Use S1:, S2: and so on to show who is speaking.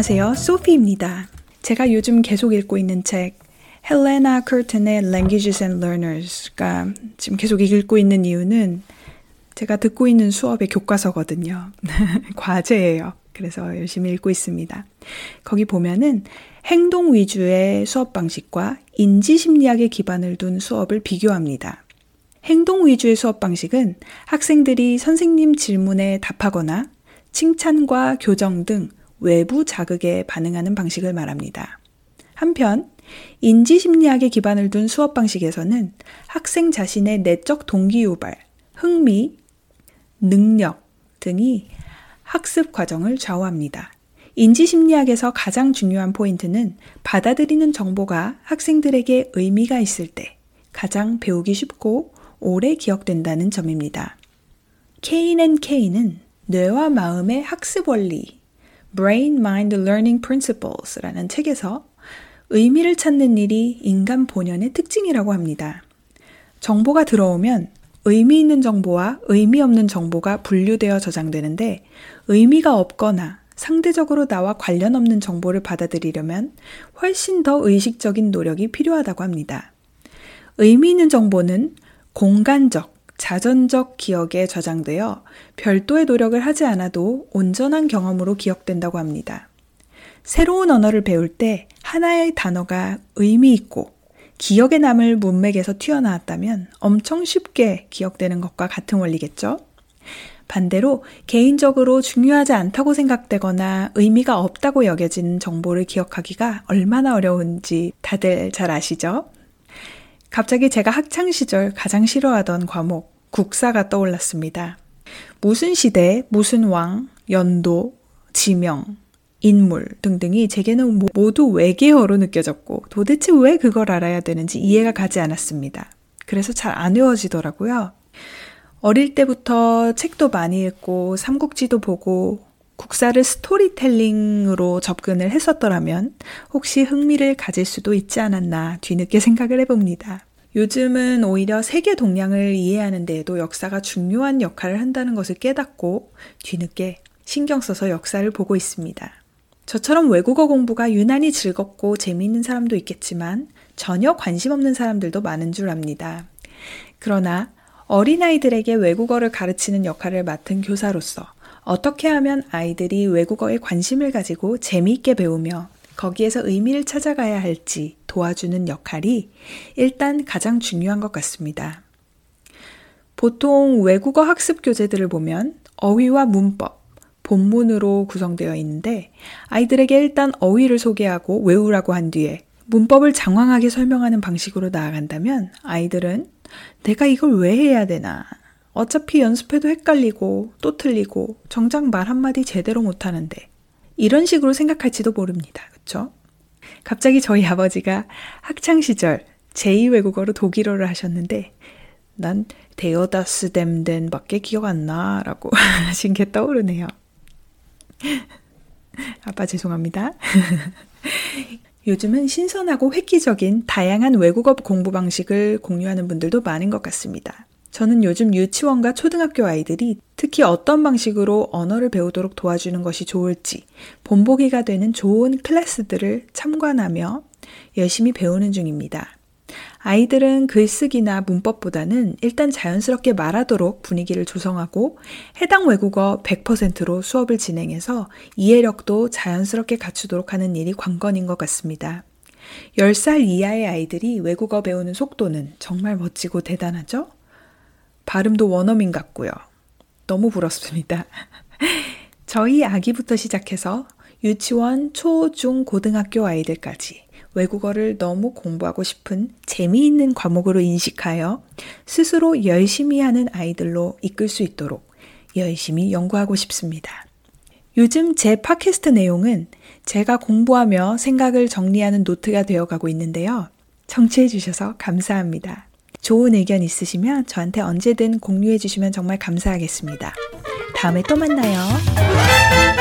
S1: 안녕하세요. 소피입니다. 제가 요즘 계속 읽고 있는 책 헬레나 커튼의 Languages and Learners가 지금 계속 읽고 있는 이유는 제가 듣고 있는 수업의 교과서거든요. 과제예요. 그래서 열심히 읽고 있습니다. 거기 보면은 행동 위주의 수업 방식과 인지 심리학의 기반을 둔 수업을 비교합니다. 행동 위주의 수업 방식은 학생들이 선생님 질문에 답하거나 칭찬과 교정 등 외부 자극에 반응하는 방식을 말합니다. 한편 인지 심리학에 기반을 둔 수업 방식에서는 학생 자신의 내적 동기 유발, 흥미, 능력 등이 학습 과정을 좌우합니다. 인지 심리학에서 가장 중요한 포인트는 받아들이는 정보가 학생들에게 의미가 있을 때 가장 배우기 쉽고 오래 기억된다는 점입니다. K&K는 뇌와 마음의 학습 원리 Brain Mind Learning Principles라는 책에서 의미를 찾는 일이 인간 본연의 특징이라고 합니다. 정보가 들어오면 의미 있는 정보와 의미 없는 정보가 분류되어 저장되는데 의미가 없거나 상대적으로 나와 관련 없는 정보를 받아들이려면 훨씬 더 의식적인 노력이 필요하다고 합니다. 의미 있는 정보는 공간적, 자전적 기억에 저장되어 별도의 노력을 하지 않아도 온전한 경험으로 기억된다고 합니다. 새로운 언어를 배울 때 하나의 단어가 의미 있고 기억에 남을 문맥에서 튀어나왔다면 엄청 쉽게 기억되는 것과 같은 원리겠죠? 반대로 개인적으로 중요하지 않다고 생각되거나 의미가 없다고 여겨지는 정보를 기억하기가 얼마나 어려운지 다들 잘 아시죠? 갑자기 제가 학창시절 가장 싫어하던 과목, 국사가 떠올랐습니다. 무슨 시대, 무슨 왕, 연도, 지명, 인물 등등이 제게는 모두 외계어로 느껴졌고 도대체 왜 그걸 알아야 되는지 이해가 가지 않았습니다. 그래서 잘 안 외워지더라고요. 어릴 때부터 책도 많이 읽고 삼국지도 보고 국사를 스토리텔링으로 접근을 했었더라면 혹시 흥미를 가질 수도 있지 않았나 뒤늦게 생각을 해봅니다. 요즘은 오히려 세계 동량을 이해하는 데에도 역사가 중요한 역할을 한다는 것을 깨닫고 뒤늦게 신경 써서 역사를 보고 있습니다. 저처럼 외국어 공부가 유난히 즐겁고 재미있는 사람도 있겠지만 전혀 관심 없는 사람들도 많은 줄 압니다. 그러나 어린아이들에게 외국어를 가르치는 역할을 맡은 교사로서 어떻게 하면 아이들이 외국어에 관심을 가지고 재미있게 배우며 거기에서 의미를 찾아가야 할지 도와주는 역할이 일단 가장 중요한 것 같습니다. 보통 외국어 학습 교재들을 보면 어휘와 문법, 본문으로 구성되어 있는데 아이들에게 일단 어휘를 소개하고 외우라고 한 뒤에 문법을 장황하게 설명하는 방식으로 나아간다면 아이들은 내가 이걸 왜 해야 되나? 어차피 연습해도 헷갈리고 또 틀리고 정작 말 한마디 제대로 못하는데 이런 식으로 생각할지도 모릅니다. 그쵸? 갑자기 저희 아버지가 학창시절 제2외국어로 독일어를 하셨는데 난 데어다스 댐덴 밖에 기억 안 나 라고 하신 게 떠오르네요. 아빠 죄송합니다. 요즘은 신선하고 획기적인 다양한 외국어 공부 방식을 공유하는 분들도 많은 것 같습니다. 저는 요즘 유치원과 초등학교 아이들이 특히 어떤 방식으로 언어를 배우도록 도와주는 것이 좋을지 본보기가 되는 좋은 클래스들을 참관하며 열심히 배우는 중입니다. 아이들은 글쓰기나 문법보다는 일단 자연스럽게 말하도록 분위기를 조성하고 해당 외국어 100%로 수업을 진행해서 이해력도 자연스럽게 갖추도록 하는 일이 관건인 것 같습니다. 10살 이하의 아이들이 외국어 배우는 속도는 정말 멋지고 대단하죠? 발음도 원어민 같고요. 너무 부럽습니다. 저희 아기부터 시작해서 유치원, 초, 중, 고등학교 아이들까지 외국어를 너무 공부하고 싶은 재미있는 과목으로 인식하여 스스로 열심히 하는 아이들로 이끌 수 있도록 열심히 연구하고 싶습니다. 요즘 제 팟캐스트 내용은 제가 공부하며 생각을 정리하는 노트가 되어가고 있는데요. 청취해 주셔서 감사합니다. 좋은 의견 있으시면 저한테 언제든 공유해 주시면 정말 감사하겠습니다. 다음에 또 만나요.